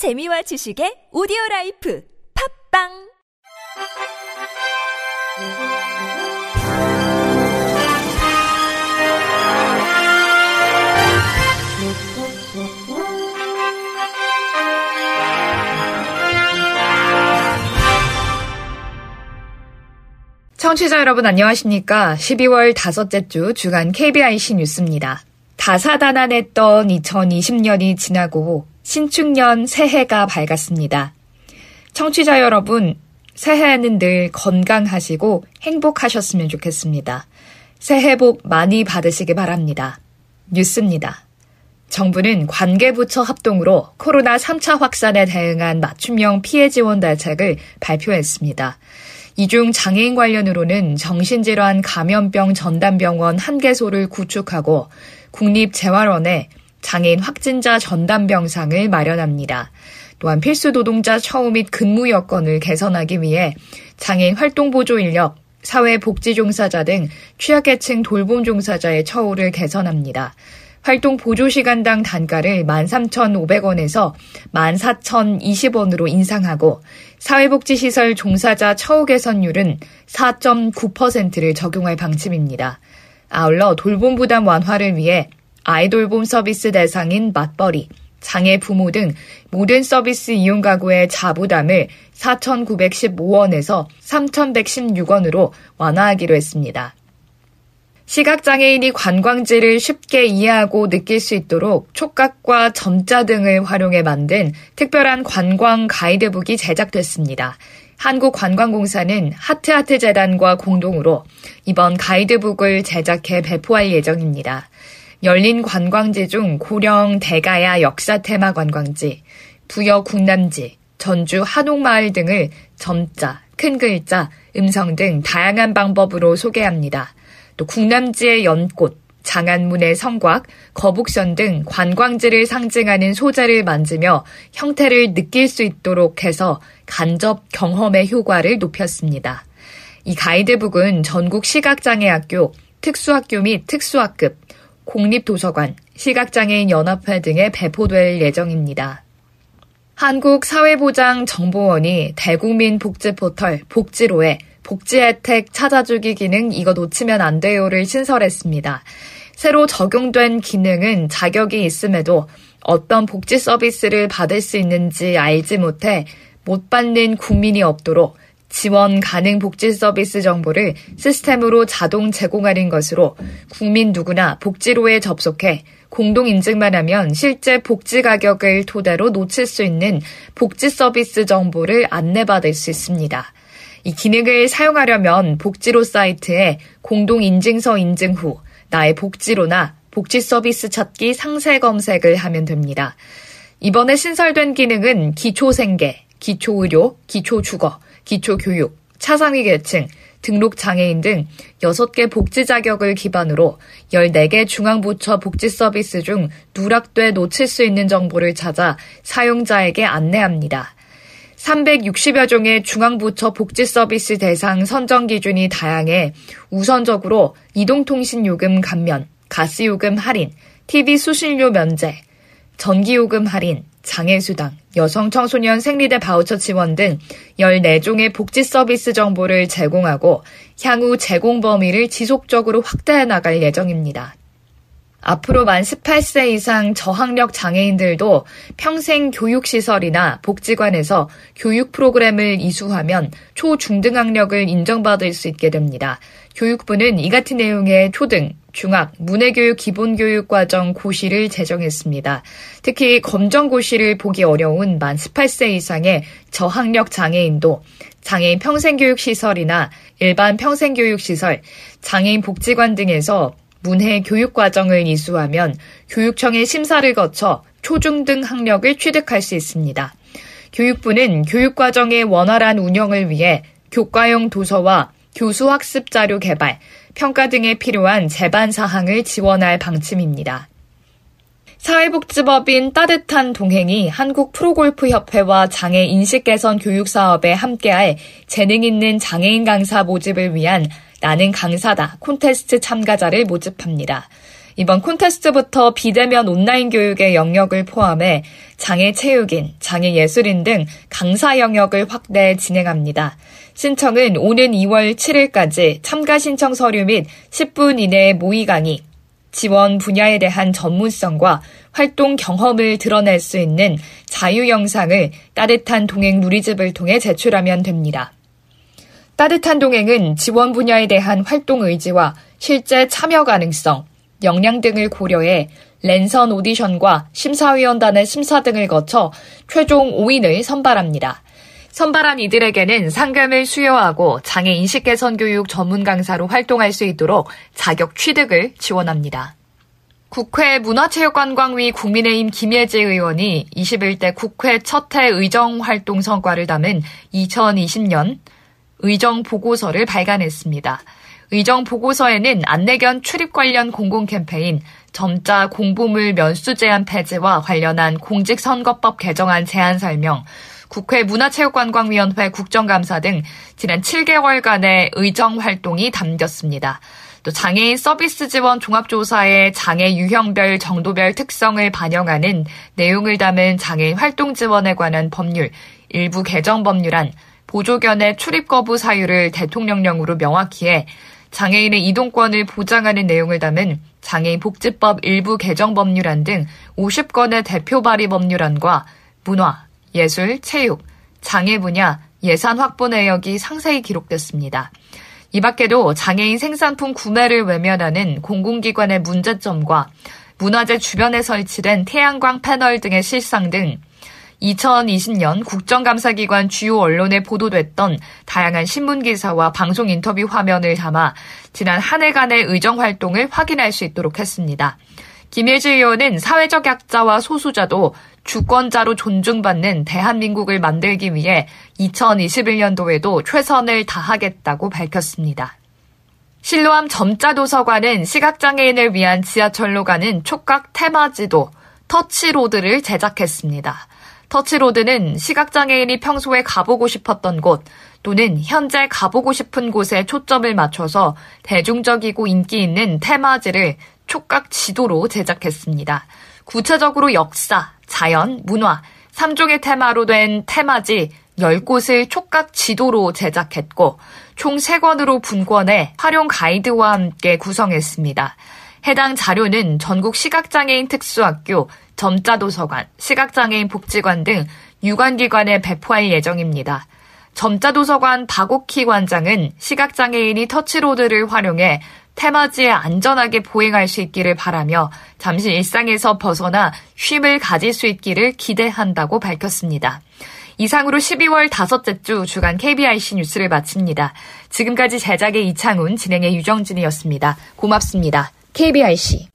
재미와 지식의 오디오 라이프 팝빵 청취자 여러분 안녕하십니까? 12월 다섯째 주 주간 KBIC 뉴스입니다. 다사다난했던 2020년이 지나고 신축년 새해가 밝았습니다. 청취자 여러분, 새해에는 늘 건강하시고 행복하셨으면 좋겠습니다. 새해 복 많이 받으시기 바랍니다. 뉴스입니다. 정부는 관계부처 합동으로 코로나 3차 확산에 대응한 맞춤형 피해 지원 대책을 발표했습니다. 이 중 장애인 관련으로는 정신질환 감염병 전담병원 한 개소를 구축하고 국립재활원에 장애인 확진자 전담 병상을 마련합니다. 또한 필수 노동자 처우 및 근무 여건을 개선하기 위해 장애인 활동 보조 인력, 사회복지종사자 등 취약계층 돌봄 종사자의 처우를 개선합니다. 활동 보조 시간당 단가를 13,500원에서 14,020원으로 인상하고 사회복지시설 종사자 처우 개선율은 4.9%를 적용할 방침입니다. 아울러 돌봄 부담 완화를 위해 아이돌봄 서비스 대상인 맞벌이, 장애 부모 등 모든 서비스 이용 가구의 자부담을 4,915원에서 3,116원으로 완화하기로 했습니다. 시각장애인이 관광지를 쉽게 이해하고 느낄 수 있도록 촉각과 점자 등을 활용해 만든 특별한 관광 가이드북이 제작됐습니다. 한국관광공사는 하트하트 재단과 공동으로 이번 가이드북을 제작해 배포할 예정입니다. 열린 관광지 중 고령 대가야 역사 테마 관광지, 부여 국남지, 전주 한옥마을 등을 점자, 큰 글자, 음성 등 다양한 방법으로 소개합니다. 또 국남지의 연꽃, 장안문의 성곽, 거북선 등 관광지를 상징하는 소재를 만지며 형태를 느낄 수 있도록 해서 간접 경험의 효과를 높였습니다. 이 가이드북은 전국 시각장애학교, 특수학교 및 특수학급, 공립도서관, 시각장애인 연합회 등에 배포될 예정입니다. 한국사회보장정보원이 대국민 복지 포털 복지로에 복지 혜택 찾아주기 기능 이거 놓치면 안 돼요를 신설했습니다. 새로 적용된 기능은 자격이 있음에도 어떤 복지 서비스를 받을 수 있는지 알지 못해 못 받는 국민이 없도록 지원 가능 복지 서비스 정보를 시스템으로 자동 제공하는 것으로 국민 누구나 복지로에 접속해 공동 인증만 하면 실제 복지 가격을 토대로 놓칠 수 있는 복지 서비스 정보를 안내받을 수 있습니다. 이 기능을 사용하려면 복지로 사이트에 공동 인증서 인증 후 나의 복지로나 복지 서비스 찾기 상세 검색을 하면 됩니다. 이번에 신설된 기능은 기초생계, 기초의료, 기초주거, 기초교육, 차상위 계층, 등록 장애인 등 6개 복지 자격을 기반으로 14개 중앙부처 복지 서비스 중 누락돼 놓칠 수 있는 정보를 찾아 사용자에게 안내합니다. 360여 종의 중앙부처 복지 서비스 대상 선정 기준이 다양해 우선적으로 이동통신요금 감면, 가스요금 할인, TV 수신료 면제, 전기요금 할인, 장애수당, 여성청소년 생리대 바우처 지원 등 14종의 복지 서비스 정보를 제공하고 향후 제공 범위를 지속적으로 확대해 나갈 예정입니다. 앞으로 만 18세 이상 저학력 장애인들도 평생 교육시설이나 복지관에서 교육 프로그램을 이수하면 초중등학력을 인정받을 수 있게 됩니다. 교육부는 이 같은 내용의 초등, 중학, 문해교육 기본교육 과정 고시를 제정했습니다. 특히 검정고시를 보기 어려운 만 18세 이상의 저학력 장애인도 장애인 평생교육시설이나 일반 평생교육시설, 장애인 복지관 등에서 문해 교육과정을 이수하면 교육청의 심사를 거쳐 초중등 학력을 취득할 수 있습니다. 교육부는 교육과정의 원활한 운영을 위해 교과용 도서와 교수 학습 자료 개발, 평가 등에 필요한 제반 사항을 지원할 방침입니다. 사회복지법인 따뜻한 동행이 한국 프로골프협회와 장애 인식 개선 교육 사업에 함께할 재능 있는 장애인 강사 모집을 위한 나는 강사다 콘테스트 참가자를 모집합니다. 이번 콘테스트부터 비대면 온라인 교육의 영역을 포함해 장애 체육인, 장애 예술인 등 강사 영역을 확대 진행합니다. 신청은 오는 2월 7일까지 참가 신청 서류 및 10분 이내의 모의 강의, 지원 분야에 대한 전문성과 활동 경험을 드러낼 수 있는 자유 영상을 따뜻한 동행 누리집을 통해 제출하면 됩니다. 따뜻한 동행은 지원 분야에 대한 활동 의지와 실제 참여 가능성, 역량 등을 고려해 랜선 오디션과 심사위원단의 심사 등을 거쳐 최종 5인을 선발합니다. 선발한 이들에게는 상금을 수여하고 장애 인식 개선 교육 전문 강사로 활동할 수 있도록 자격 취득을 지원합니다. 국회 문화체육관광위 국민의힘 김예지 의원이 21대 국회 첫해 의정 활동 성과를 담은 2020년 의정 보고서를 발간했습니다. 의정 보고서에는 안내견 출입 관련 공공 캠페인, 점자 공보물 면수 제한 폐지와 관련한 공직선거법 개정안 제안 설명, 국회 문화체육관광위원회 국정감사 등 지난 7개월간의 의정 활동이 담겼습니다. 또 장애인 서비스 지원 종합조사의 장애 유형별 정도별 특성을 반영하는 내용을 담은 장애인 활동 지원에 관한 법률 일부 개정 법률안 보조견의 출입 거부 사유를 대통령령으로 명확히 해 장애인의 이동권을 보장하는 내용을 담은 장애인 복지법 일부 개정 법률안 등 50건의 대표 발의 법률안과 문화, 예술, 체육, 장애 분야 예산 확보 내역이 상세히 기록됐습니다. 이 밖에도 장애인 생산품 구매를 외면하는 공공기관의 문제점과 문화재 주변에 설치된 태양광 패널 등의 실상 등 2020년 국정감사기관 주요 언론에 보도됐던 다양한 신문기사와 방송 인터뷰 화면을 담아 지난 한 해간의 의정 활동을 확인할 수 있도록 했습니다. 김예지 의원은 사회적 약자와 소수자도 주권자로 존중받는 대한민국을 만들기 위해 2021년도에도 최선을 다하겠다고 밝혔습니다. 실로암 점자도서관은 시각장애인을 위한 지하철로 가는 촉각 테마지도 터치로드를 제작했습니다. 터치로드는 시각장애인이 평소에 가보고 싶었던 곳 또는 현재 가보고 싶은 곳에 초점을 맞춰서 대중적이고 인기 있는 테마지를 촉각 지도로 제작했습니다. 구체적으로 역사, 자연, 문화, 3종의 테마로 된 테마지 10곳을 촉각 지도로 제작했고 총 3권으로 분권해 활용 가이드와 함께 구성했습니다. 해당 자료는 전국 시각장애인 특수학교, 점자도서관, 시각장애인 복지관 등 유관기관에 배포할 예정입니다. 점자도서관 박옥희 관장은 시각장애인이 터치로드를 활용해 테마지에 안전하게 보행할 수 있기를 바라며 잠시 일상에서 벗어나 쉼을 가질 수 있기를 기대한다고 밝혔습니다. 이상으로 12월 다섯째 주 주간 KBIC 뉴스를 마칩니다. 지금까지 제작의 이창훈, 진행의 유정진이었습니다. 고맙습니다. KBIC.